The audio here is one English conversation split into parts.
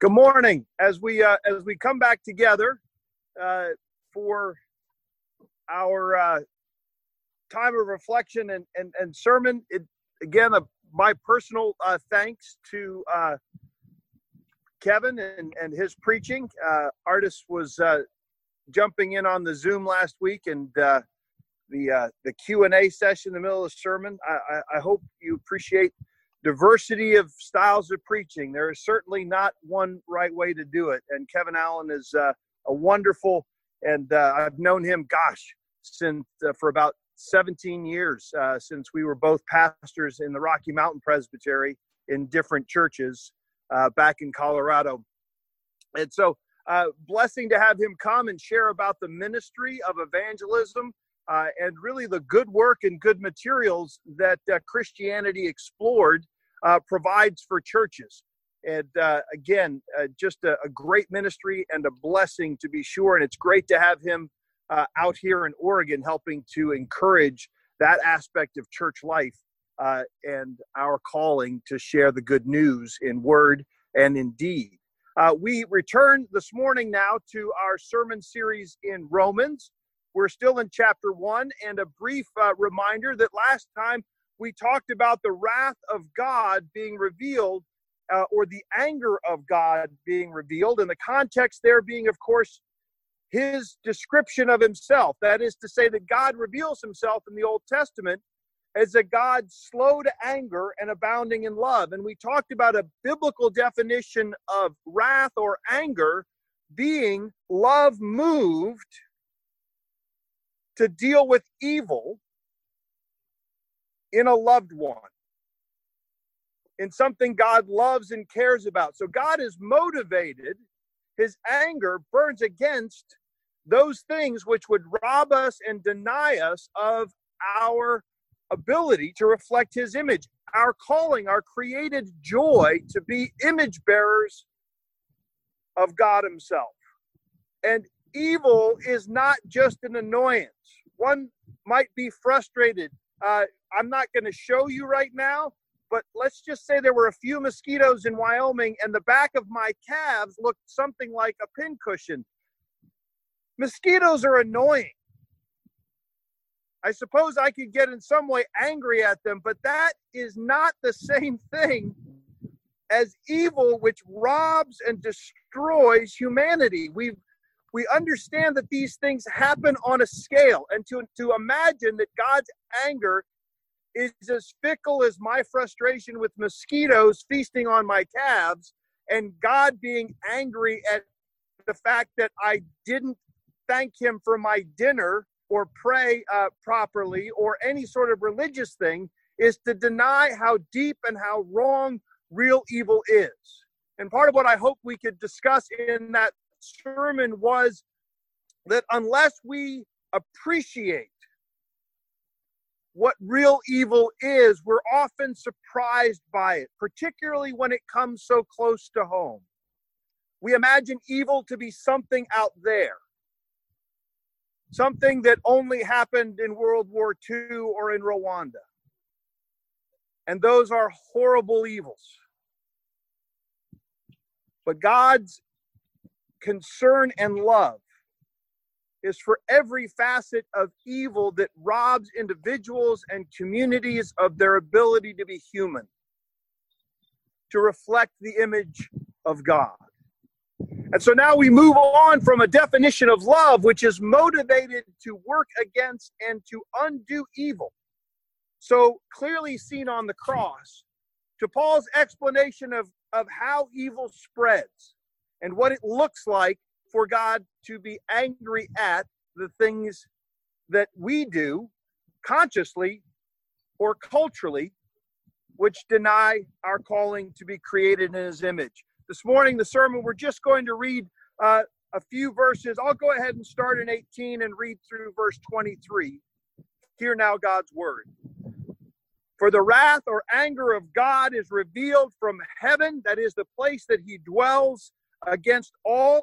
Good morning. As we uh, as we come back together uh, for our uh, time of reflection and and, and sermon, it, again, my personal uh, thanks to uh, Kevin and, and his preaching. Uh, Artis was uh, jumping in on the Zoom last week, and uh, the uh, the Q and A session in the middle of the sermon. I, I, I hope you appreciate diversity of styles of preaching. There is certainly not one right way to do it. And Kevin Allen is uh, a wonderful, and uh, I've known him, gosh, since uh, for about 17 years uh, since we were both pastors in the Rocky Mountain Presbytery in different churches uh, back in Colorado. And so, uh, blessing to have him come and share about the ministry of evangelism and really the good work and good materials that Christianity Explored uh, provides for churches. And uh, again, uh, just a, a, great ministry and a blessing to be sure. And it's great to have him uh, out here in Oregon helping to encourage that aspect of church life and our calling to share the good news in word and in deed. we return this morning now to our sermon series in Romans. We're still in chapter one, and a brief uh, reminder that last time we talked about the wrath of God being revealed, uh, or the anger of God being revealed, and the context there being, of course, his description of himself. That is to say, that God reveals himself in the Old Testament as a God slow to anger and abounding in love. And we talked about a biblical definition of wrath or anger being love moved to deal with evil in a loved one, in something God loves and cares about. So God is motivated, his anger burns against those things which would rob us and deny us of our ability to reflect his image, our calling, our created joy to be image bearers of God himself. And evil is not just an annoyance. One might be frustrated. Uh, I'm not going to show you right now, but let's just say there were a few mosquitoes in Wyoming and the back of my calves looked something like a pincushion. Mosquitoes are annoying. I suppose I could get in some way angry at them, but that is not the same thing as evil which robs and destroys humanity. We've we understand that these things happen on a scale and to, to imagine that god's anger is as fickle as my frustration with mosquitoes feasting on my calves and god being angry at the fact that i didn't thank him for my dinner or pray uh, properly or any sort of religious thing is to deny how deep and how wrong real evil is. And part of what i hope we could discuss in that sermon was that unless we appreciate what real evil is, we're often surprised by it, particularly when it comes so close to home. We imagine evil to be something out there, something that only happened in World War II or in Rwanda. And those are horrible evils. But God's concern and love is for every facet of evil that robs individuals and communities of their ability to be human, to reflect the image of God. And so now we move on from a definition of love, which is motivated to work against and to undo evil. So clearly seen on the cross, to Paul's explanation of, of how evil spreads and what it looks like for God to be angry at the things that we do consciously or culturally, which deny our calling to be created in His image. This morning, the sermon, we're just going to read uh, a few verses. I'll go ahead and start in 18 and read through verse 23. Hear now God's word. For the wrath or anger of God is revealed from heaven, that is the place that He dwells against all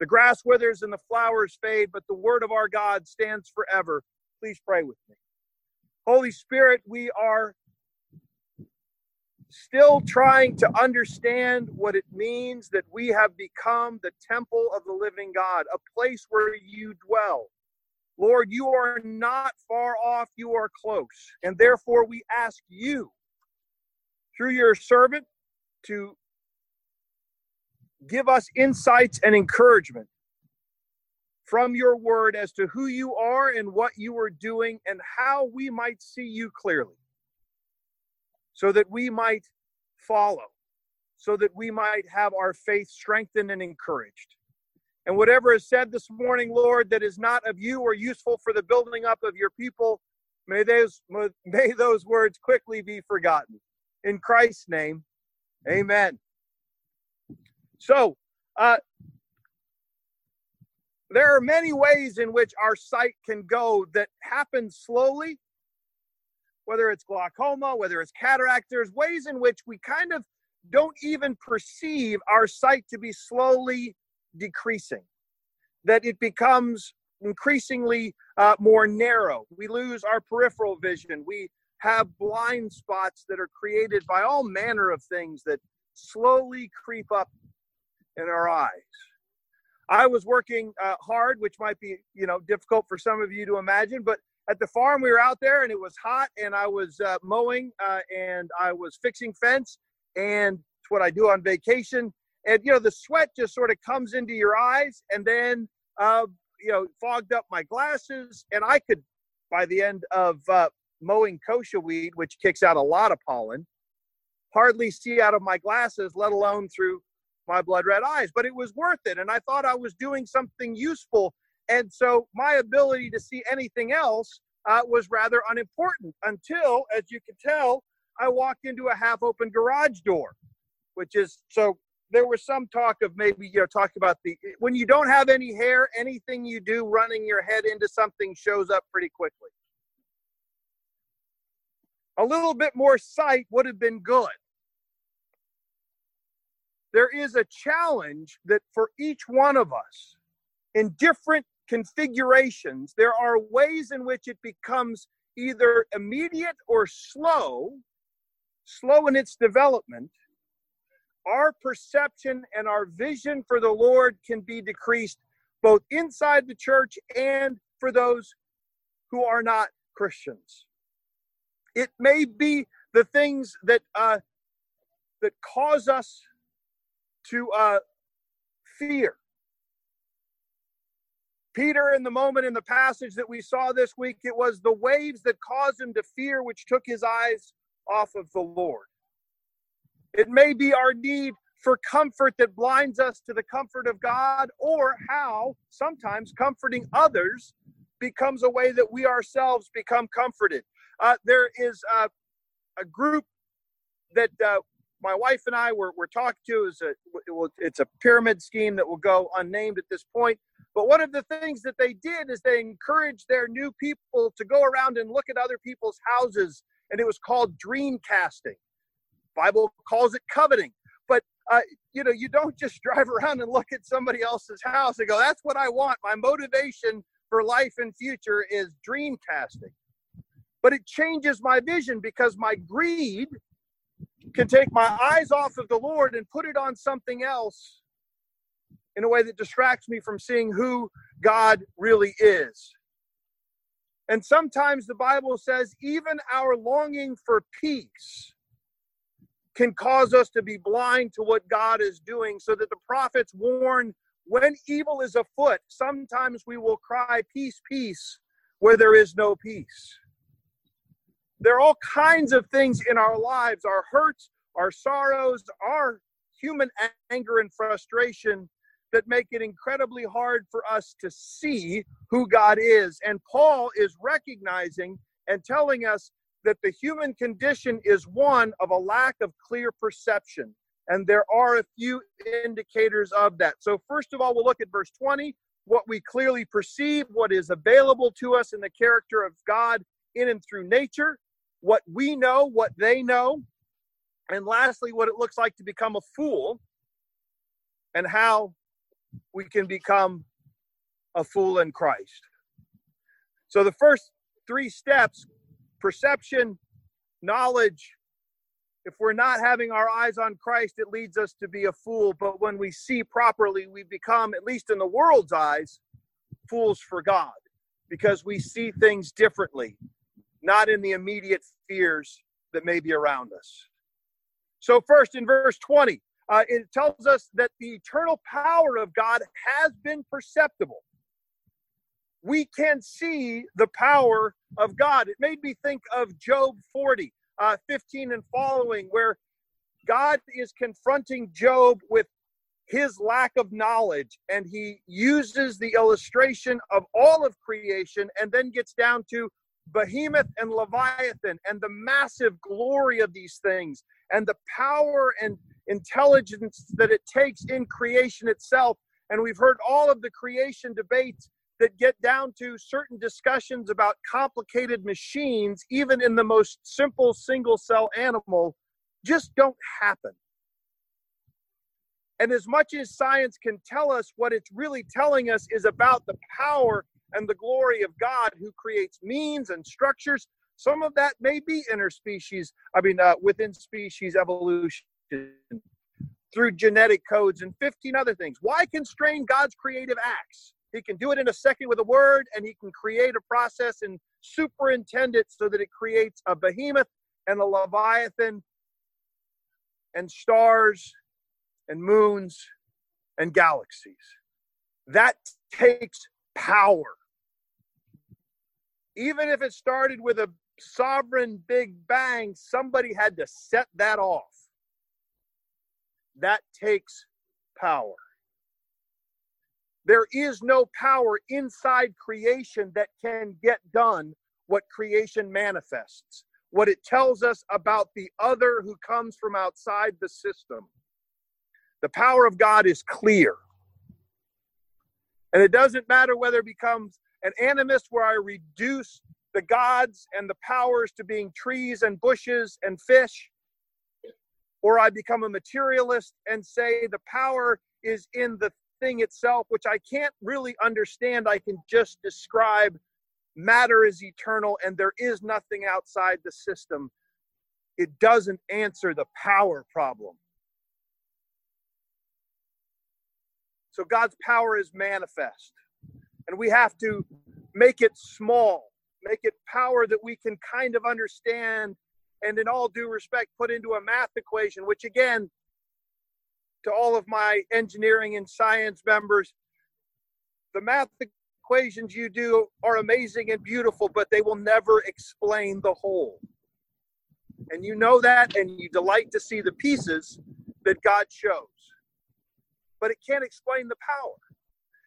The grass withers and the flowers fade, but the word of our God stands forever. Please pray with me. Holy Spirit, we are still trying to understand what it means that we have become the temple of the living God, a place where you dwell. Lord, you are not far off, you are close. And therefore, we ask you through your servant to give us insights and encouragement from your word as to who you are and what you are doing and how we might see you clearly so that we might follow, so that we might have our faith strengthened and encouraged. And whatever is said this morning, Lord, that is not of you or useful for the building up of your people, may those, may those words quickly be forgotten in Christ's name. Amen. So, uh, there are many ways in which our sight can go that happen slowly, whether it's glaucoma, whether it's cataract, there's ways in which we kind of don't even perceive our sight to be slowly decreasing, that it becomes increasingly uh, more narrow. We lose our peripheral vision. We have blind spots that are created by all manner of things that slowly creep up in our eyes. I was working uh, hard, which might be, you know, difficult for some of you to imagine, but at the farm we were out there and it was hot and I was uh, mowing uh, and I was fixing fence and it's what I do on vacation. And, you know, the sweat just sort of comes into your eyes and then, uh, you know, fogged up my glasses and I could, by the end of uh, mowing kochia weed, which kicks out a lot of pollen, hardly see out of my glasses, let alone through my blood red eyes. But it was worth it. And I thought I was doing something useful. And so my ability to see anything else uh, was rather unimportant until, as you can tell, I walked into a half open garage door, which is so there was some talk of maybe you know talk about the when you don't have any hair anything you do running your head into something shows up pretty quickly a little bit more sight would have been good. There is a challenge that for each one of us, in different configurations, there are ways in which it becomes either immediate or slow, slow in its development. Our perception and our vision for the Lord can be decreased both inside the church and for those who are not Christians. It may be the things that uh, that cause us to uh, fear. Peter, in the moment in the passage that we saw this week, it was the waves that caused him to fear, which took his eyes off of the Lord. It may be our need for comfort that blinds us to the comfort of God, or how sometimes comforting others becomes a way that we ourselves become comforted. Uh, there is uh, a group that uh, my wife and I were, were talking to. Is a it's a pyramid scheme that will go unnamed at this point. But one of the things that they did is they encouraged their new people to go around and look at other people's houses, and it was called dream casting. Bible calls it coveting. But uh, you know, you don't just drive around and look at somebody else's house and go, "That's what I want." My motivation for life and future is dream casting but it changes my vision because my greed can take my eyes off of the Lord and put it on something else in a way that distracts me from seeing who God really is. And sometimes the Bible says even our longing for peace can cause us to be blind to what God is doing, so that the prophets warn when evil is afoot, sometimes we will cry, Peace, peace, where there is no peace. There are all kinds of things in our lives our hurts, our sorrows, our human anger and frustration that make it incredibly hard for us to see who God is. And Paul is recognizing and telling us that the human condition is one of a lack of clear perception. And there are a few indicators of that. So, first of all, we'll look at verse 20 what we clearly perceive, what is available to us in the character of God in and through nature, what we know, what they know, and lastly, what it looks like to become a fool and how we can become a fool in Christ. So, the first three steps perception, knowledge. If we're not having our eyes on Christ, it leads us to be a fool. But when we see properly, we become, at least in the world's eyes, fools for God because we see things differently, not in the immediate fears that may be around us. So, first in verse 20, uh, it tells us that the eternal power of God has been perceptible. We can see the power of God. It made me think of Job 40, uh, 15 and following, where God is confronting Job with his lack of knowledge, and he uses the illustration of all of creation and then gets down to Behemoth and Leviathan and the massive glory of these things and the power and intelligence that it takes in creation itself. And we've heard all of the creation debates that get down to certain discussions about complicated machines, even in the most simple single cell animal, just don't happen. And as much as science can tell us, what it's really telling us is about the power and the glory of God who creates means and structures. Some of that may be interspecies, I mean, uh, within species evolution through genetic codes and 15 other things. Why constrain God's creative acts? He can do it in a second with a word, and he can create a process and superintend it so that it creates a behemoth and a leviathan and stars and moons and galaxies. That takes power. Even if it started with a sovereign big bang, somebody had to set that off. That takes power. There is no power inside creation that can get done what creation manifests, what it tells us about the other who comes from outside the system. The power of God is clear. And it doesn't matter whether it becomes an animist where I reduce the gods and the powers to being trees and bushes and fish, or I become a materialist and say the power is in the thing itself, which I can't really understand. I can just describe matter is eternal and there is nothing outside the system. It doesn't answer the power problem. So God's power is manifest, and we have to make it small, make it power that we can kind of understand, and in all due respect, put into a math equation, which again, to all of my engineering and science members. The math equations you do are amazing and beautiful, but they will never explain the whole. And you know that, and you delight to see the pieces that God shows. But it can't explain the power.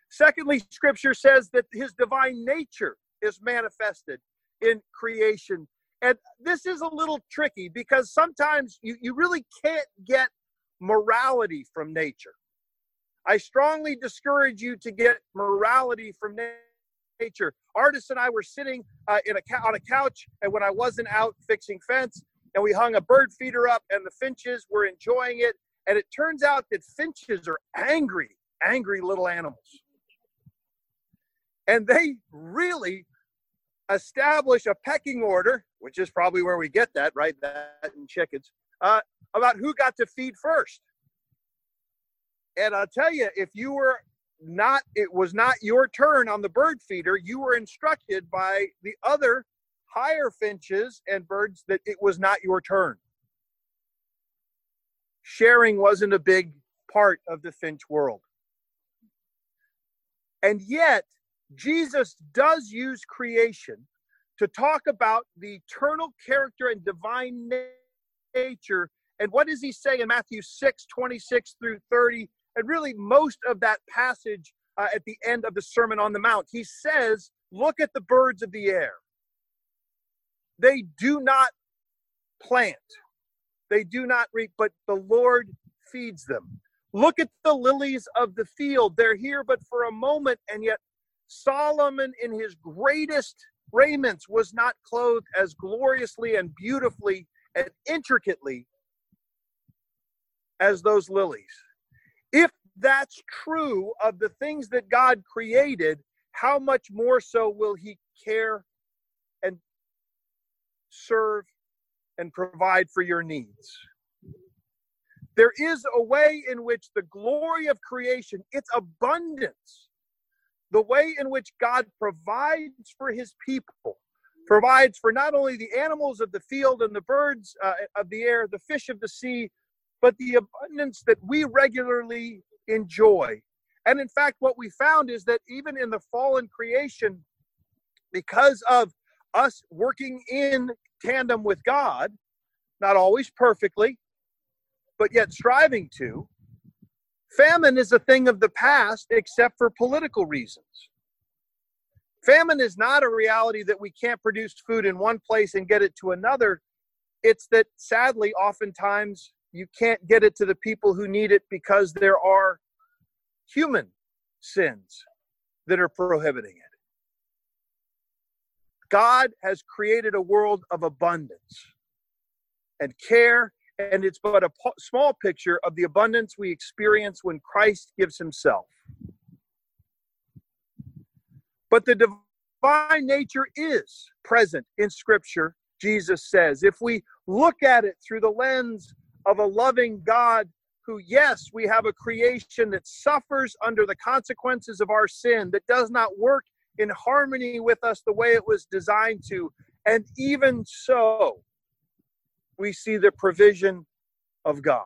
Secondly, scripture says that his divine nature is manifested in creation. And this is a little tricky because sometimes you, you really can't get morality from nature. I strongly discourage you to get morality from nature. Artis and I were sitting uh, in a on a couch, and when I wasn't out fixing fence, and we hung a bird feeder up, and the finches were enjoying it. And it turns out that finches are angry, angry little animals, and they really establish a pecking order, which is probably where we get that, right? That in chickens. Uh, about who got to feed first. And I'll tell you, if you were not, it was not your turn on the bird feeder, you were instructed by the other higher finches and birds that it was not your turn. sharing wasn't a big part of the Finch world. And yet, Jesus does use creation to talk about the eternal character and divine nature. And what does he say in Matthew 6 26 through 30? And really, most of that passage uh, at the end of the Sermon on the Mount, he says, Look at the birds of the air. They do not plant, they do not reap, but the Lord feeds them. Look at the lilies of the field. They're here but for a moment, and yet Solomon, in his greatest raiments, was not clothed as gloriously and beautifully and intricately as those lilies. If that's true of the things that God created, how much more so will He care and serve and provide for your needs? There is a way in which the glory of creation, its abundance, the way in which God provides for his people, provides for not only the animals of the field and the birds uh, of the air, the fish of the sea, but the abundance that we regularly enjoy. And in fact, what we found is that even in the fallen creation, because of us working in tandem with God, not always perfectly, but yet striving to, Famine is a thing of the past except for political reasons. Famine is not a reality that we can't produce food in one place and get it to another. It's that sadly, oftentimes, you can't get it to the people who need it because there are human sins that are prohibiting it. God has created a world of abundance and care and it's but a po- small picture of the abundance we experience when Christ gives himself. But the divine nature is present in Scripture, Jesus says. If we look at it through the lens of a loving God who, yes, we have a creation that suffers under the consequences of our sin, that does not work in harmony with us the way it was designed to. And even so, we see the provision of God.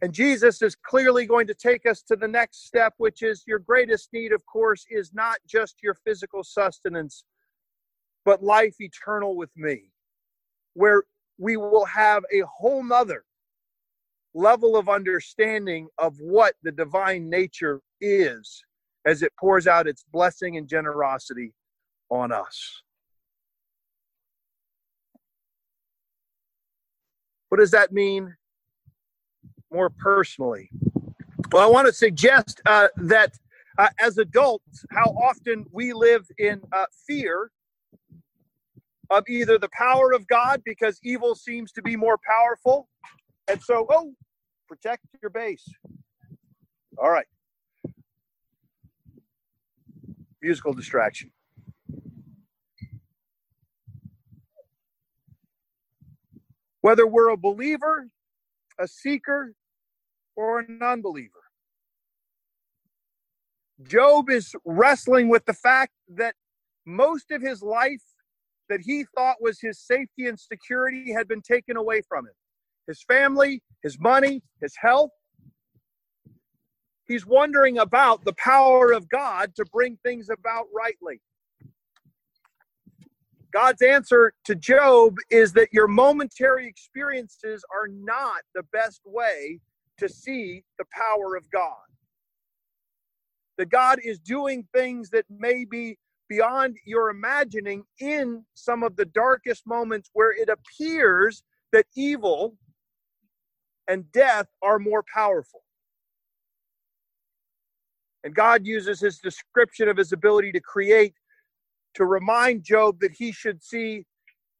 And Jesus is clearly going to take us to the next step, which is your greatest need, of course, is not just your physical sustenance, but life eternal with me, where we will have a whole nother level of understanding of what the divine nature is as it pours out its blessing and generosity on us. What does that mean more personally? Well, I want to suggest uh, that uh, as adults, how often we live in uh, fear of either the power of God because evil seems to be more powerful. And so, oh, protect your base. All right. Musical distraction. Whether we're a believer, a seeker, or a non believer. Job is wrestling with the fact that most of his life that he thought was his safety and security had been taken away from him his family, his money, his health. He's wondering about the power of God to bring things about rightly. God's answer to Job is that your momentary experiences are not the best way to see the power of God. That God is doing things that may be beyond your imagining in some of the darkest moments where it appears that evil and death are more powerful. And God uses his description of his ability to create to remind Job that he should see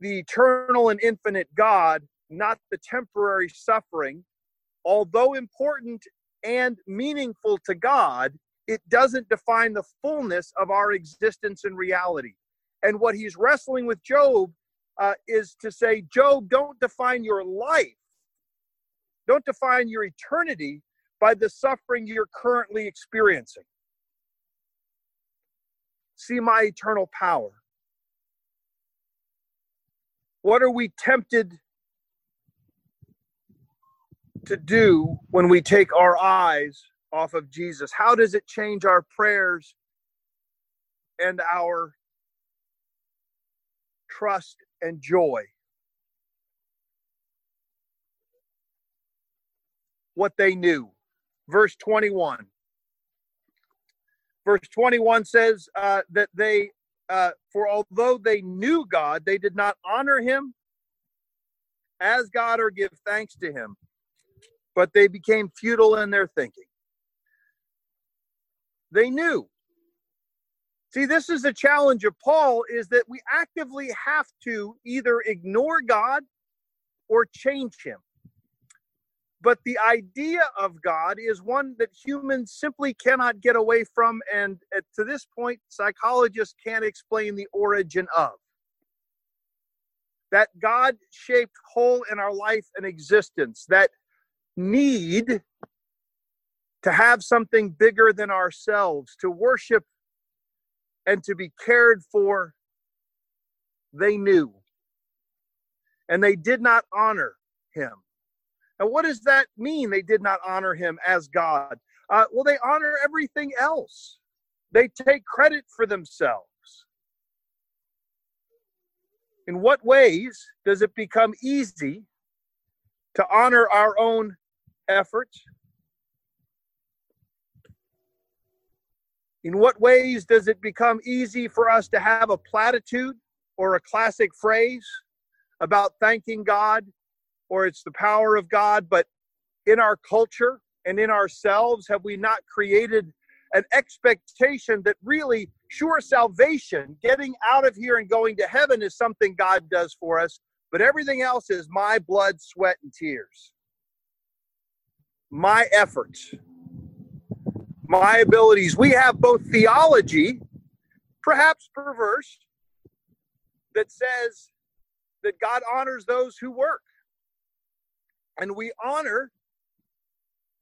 the eternal and infinite God, not the temporary suffering. Although important and meaningful to God, it doesn't define the fullness of our existence and reality. And what he's wrestling with Job uh, is to say, Job, don't define your life, don't define your eternity by the suffering you're currently experiencing see my eternal power? What are we tempted to do when we take our eyes off of Jesus? How does it change our prayers and our trust and joy? What they knew. Verse 21. Verse 21 says uh, that they, uh, for although they knew God, they did not honor him as God or give thanks to him, but they became futile in their thinking. They knew. See, this is the challenge of Paul is that we actively have to either ignore God or change him. But the idea of God is one that humans simply cannot get away from. And to this point, psychologists can't explain the origin of. That God shaped hole in our life and existence, that need to have something bigger than ourselves, to worship and to be cared for, they knew. And they did not honor him. And what does that mean? They did not honor him as God. Uh, well, they honor everything else, they take credit for themselves. In what ways does it become easy to honor our own efforts? In what ways does it become easy for us to have a platitude or a classic phrase about thanking God or it's the power of God? But in our culture and in ourselves, have we not created an expectation that really sure salvation, getting out of here and going to heaven is something God does for us, but everything else is my blood, sweat, and tears. My efforts, my abilities. We have both theology, perhaps perverse, that says that God honors those who work. And we honor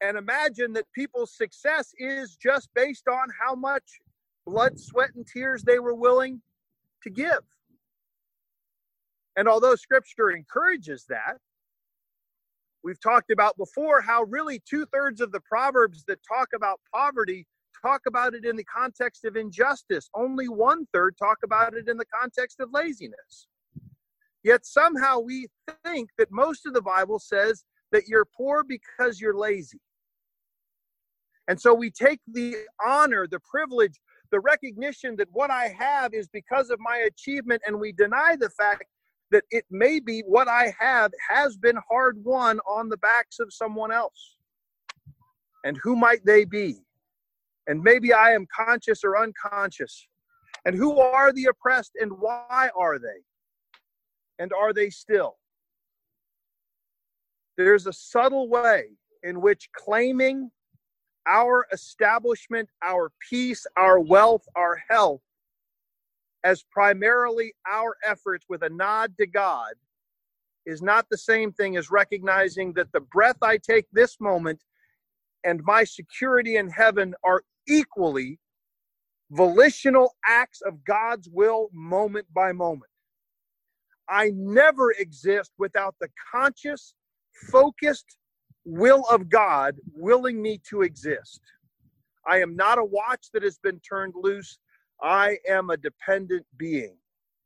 and imagine that people's success is just based on how much blood, sweat, and tears they were willing to give. And although scripture encourages that, We've talked about before how really two thirds of the Proverbs that talk about poverty talk about it in the context of injustice. Only one third talk about it in the context of laziness. Yet somehow we think that most of the Bible says that you're poor because you're lazy. And so we take the honor, the privilege, the recognition that what I have is because of my achievement, and we deny the fact that it may be what I have has been hard won on the backs of someone else. And who might they be? And maybe I am conscious or unconscious. And who are the oppressed and why are they? And are they still? There's a subtle way in which claiming our establishment, our peace, our wealth, our health as primarily our efforts with a nod to God is not the same thing as recognizing that the breath I take this moment and my security in heaven are equally volitional acts of God's will moment by moment. I never exist without the conscious, focused will of God willing me to exist. I am not a watch that has been turned loose I am a dependent being,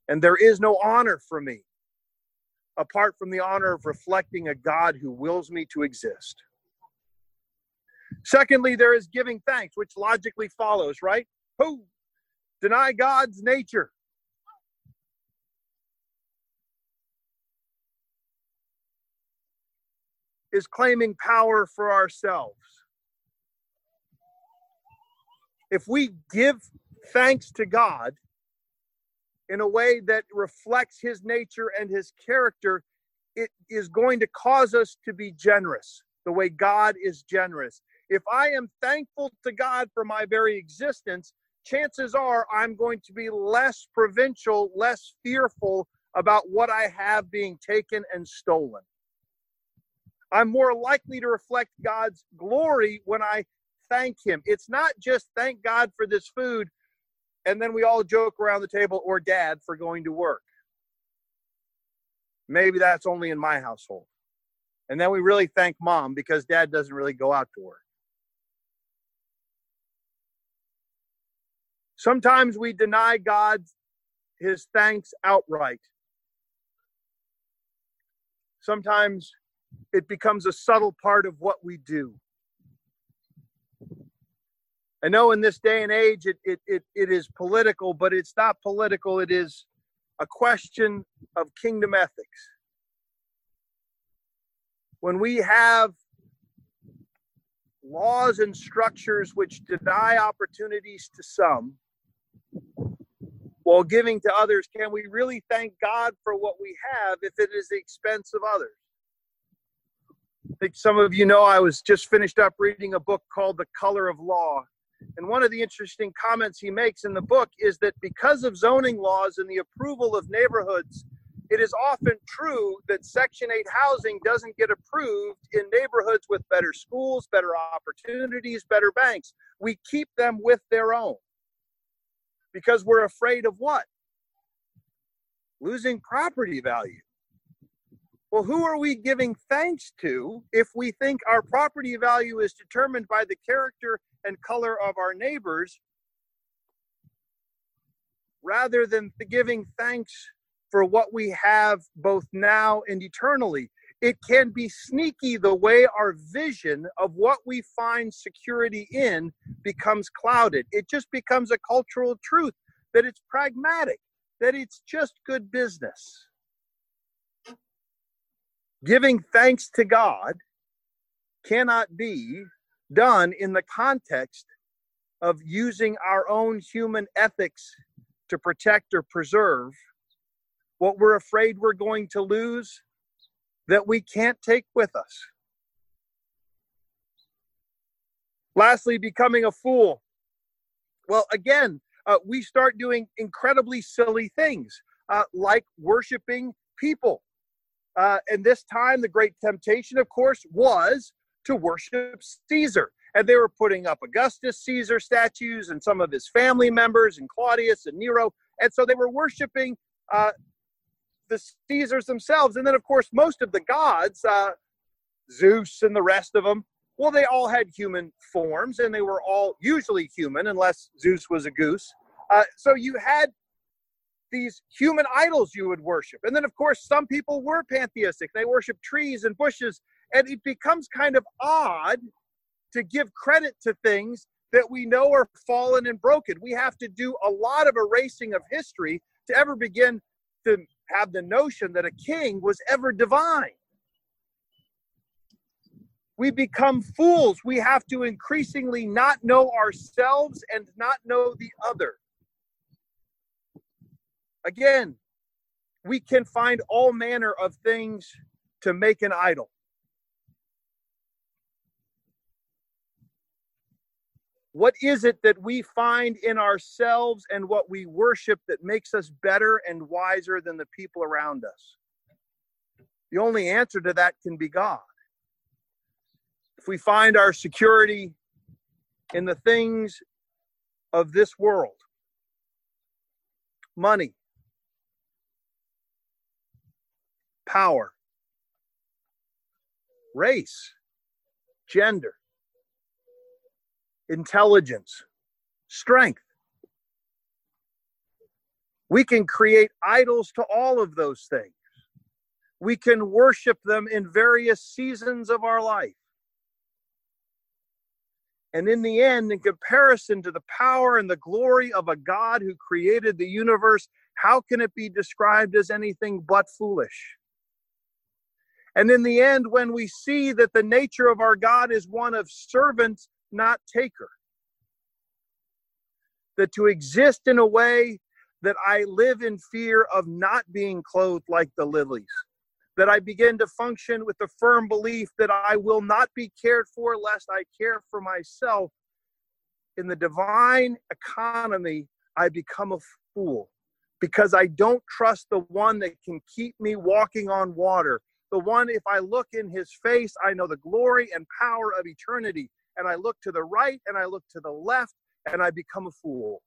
and there is no honor for me apart from the honor of reflecting a God who wills me to exist. Secondly, there is giving thanks, which logically follows, right? Who deny God's nature? Is claiming power for ourselves. If we give thanks to God in a way that reflects his nature and his character, it is going to cause us to be generous the way God is generous. If I am thankful to God for my very existence, chances are I'm going to be less provincial, less fearful about what I have being taken and stolen. I'm more likely to reflect God's glory when I thank Him. It's not just thank God for this food, and then we all joke around the table or dad for going to work. Maybe that's only in my household. And then we really thank mom because dad doesn't really go out to work. Sometimes we deny God his thanks outright. Sometimes it becomes a subtle part of what we do. I know in this day and age it, it, it, it is political, but it's not political. It is a question of kingdom ethics. When we have laws and structures which deny opportunities to some while giving to others, can we really thank God for what we have if it is the expense of others? I think some of you know I was just finished up reading a book called The Color of Law. And one of the interesting comments he makes in the book is that because of zoning laws and the approval of neighborhoods, it is often true that Section 8 housing doesn't get approved in neighborhoods with better schools, better opportunities, better banks. We keep them with their own because we're afraid of what? Losing property value. Well, who are we giving thanks to if we think our property value is determined by the character and color of our neighbors rather than giving thanks for what we have both now and eternally? It can be sneaky the way our vision of what we find security in becomes clouded. It just becomes a cultural truth that it's pragmatic, that it's just good business giving thanks to God cannot be done in the context of using our own human ethics to protect or preserve what we're afraid we're going to lose that we can't take with us. Lastly, becoming a fool. Well, again, uh, we start doing incredibly silly things uh, like worshiping people uh, and this time, the great temptation, of course, was to worship Caesar. And they were putting up Augustus Caesar statues and some of his family members, and Claudius and Nero. And so they were worshiping uh, the Caesars themselves. And then, of course, most of the gods, uh, Zeus and the rest of them, well, they all had human forms and they were all usually human, unless Zeus was a goose. Uh, so you had these human idols you would worship. And then, of course, some people were pantheistic. They worship trees and bushes. And it becomes kind of odd to give credit to things that we know are fallen and broken. We have to do a lot of erasing of history to ever begin to have the notion that a king was ever divine. We become fools. We have to increasingly not know ourselves and not know the other. Again, we can find all manner of things to make an idol. What is it that we find in ourselves and what we worship that makes us better and wiser than the people around us? The only answer to that can be God. If we find our security in the things of this world, money, power, race, gender, intelligence, strength. We can create idols to all of those things. We can worship them in various seasons of our life. And in the end, in comparison to the power and the glory of a God who created the universe, how can it be described as anything but foolish? And in the end, when we see that the nature of our God is one of servant, not taker, that to exist in a way that I live in fear of not being clothed like the lilies, that I begin to function with the firm belief that I will not be cared for lest I care for myself. In the divine economy, I become a fool because I don't trust the one that can keep me walking on water, the one, if I look in his face, I know the glory and power of eternity. And I look to the right and I look to the left and I become a fool.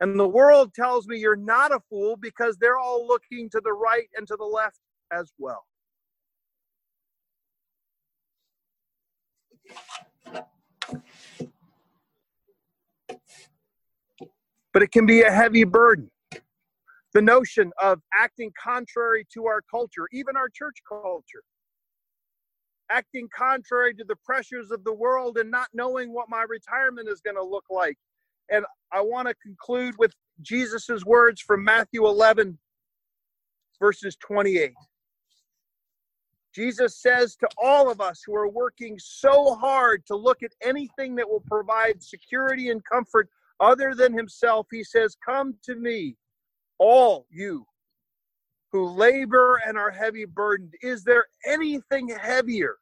And the world tells me you're not a fool because they're all looking to the right and to the left as well. But it can be a heavy burden. The notion of acting contrary to our culture, even our church culture, acting contrary to the pressures of the world and not knowing what my retirement is going to look like. And I want to conclude with Jesus' words from Matthew 11, verses 28. Jesus says to all of us who are working so hard to look at anything that will provide security and comfort other than Himself, He says, Come to me, all you who labor and are heavy burdened. Is there anything heavier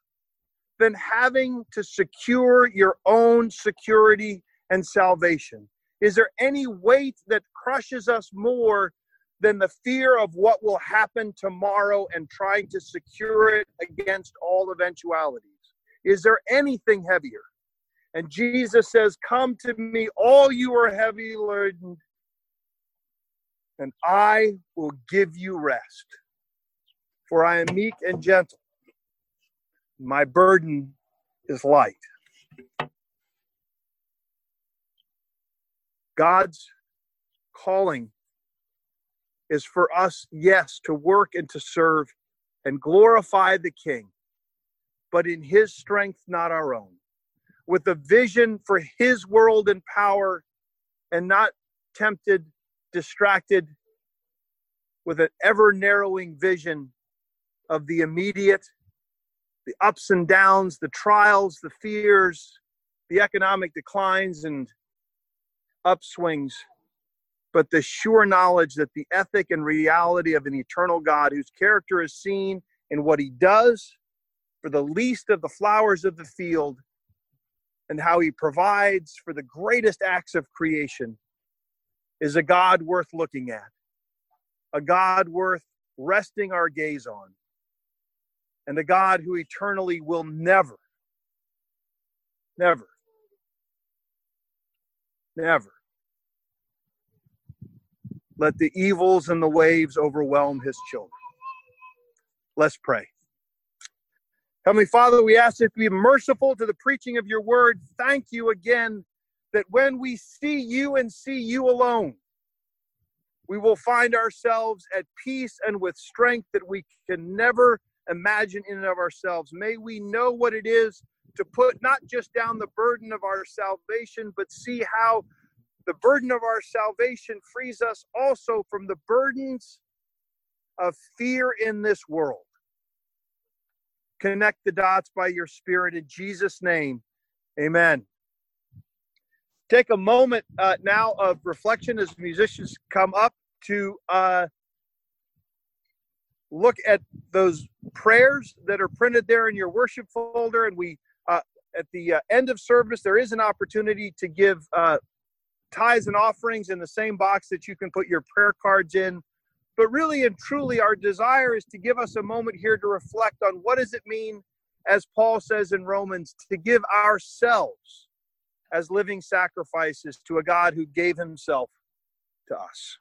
than having to secure your own security and salvation? Is there any weight that crushes us more than the fear of what will happen tomorrow and trying to secure it against all eventualities? Is there anything heavier? And Jesus says, Come to me, all you are heavy laden, and I will give you rest. For I am meek and gentle. My burden is light. God's calling is for us, yes, to work and to serve and glorify the King, but in His strength, not our own. With a vision for His world and power, and not tempted, distracted with an ever narrowing vision of the immediate, the ups and downs, the trials, the fears, the economic declines and upswings but the sure knowledge that the ethic and reality of an eternal God whose character is seen in what he does for the least of the flowers of the field and how he provides for the greatest acts of creation is a God worth looking at, a God worth resting our gaze on, and a God who eternally will never, never, never let the evils and the waves overwhelm his children. Let's pray. Heavenly Father, we ask that you be merciful to the preaching of your word. Thank you again that when we see you and see you alone, we will find ourselves at peace and with strength that we can never imagine in and of ourselves. May we know what it is to put not just down the burden of our salvation, but see how the burden of our salvation frees us also from the burdens of fear in this world. Connect the dots by your Spirit in Jesus' name. Amen. Take a moment uh, now of reflection as musicians come up to uh, look at those prayers that are printed there in your worship folder. And we, uh, at the uh, end of service, there is an opportunity to give uh, tithes and offerings in the same box that you can put your prayer cards in. But really and truly, our desire is to give us a moment here to reflect on what does it mean, as Paul says in Romans, to give ourselves as living sacrifices to a God who gave himself to us.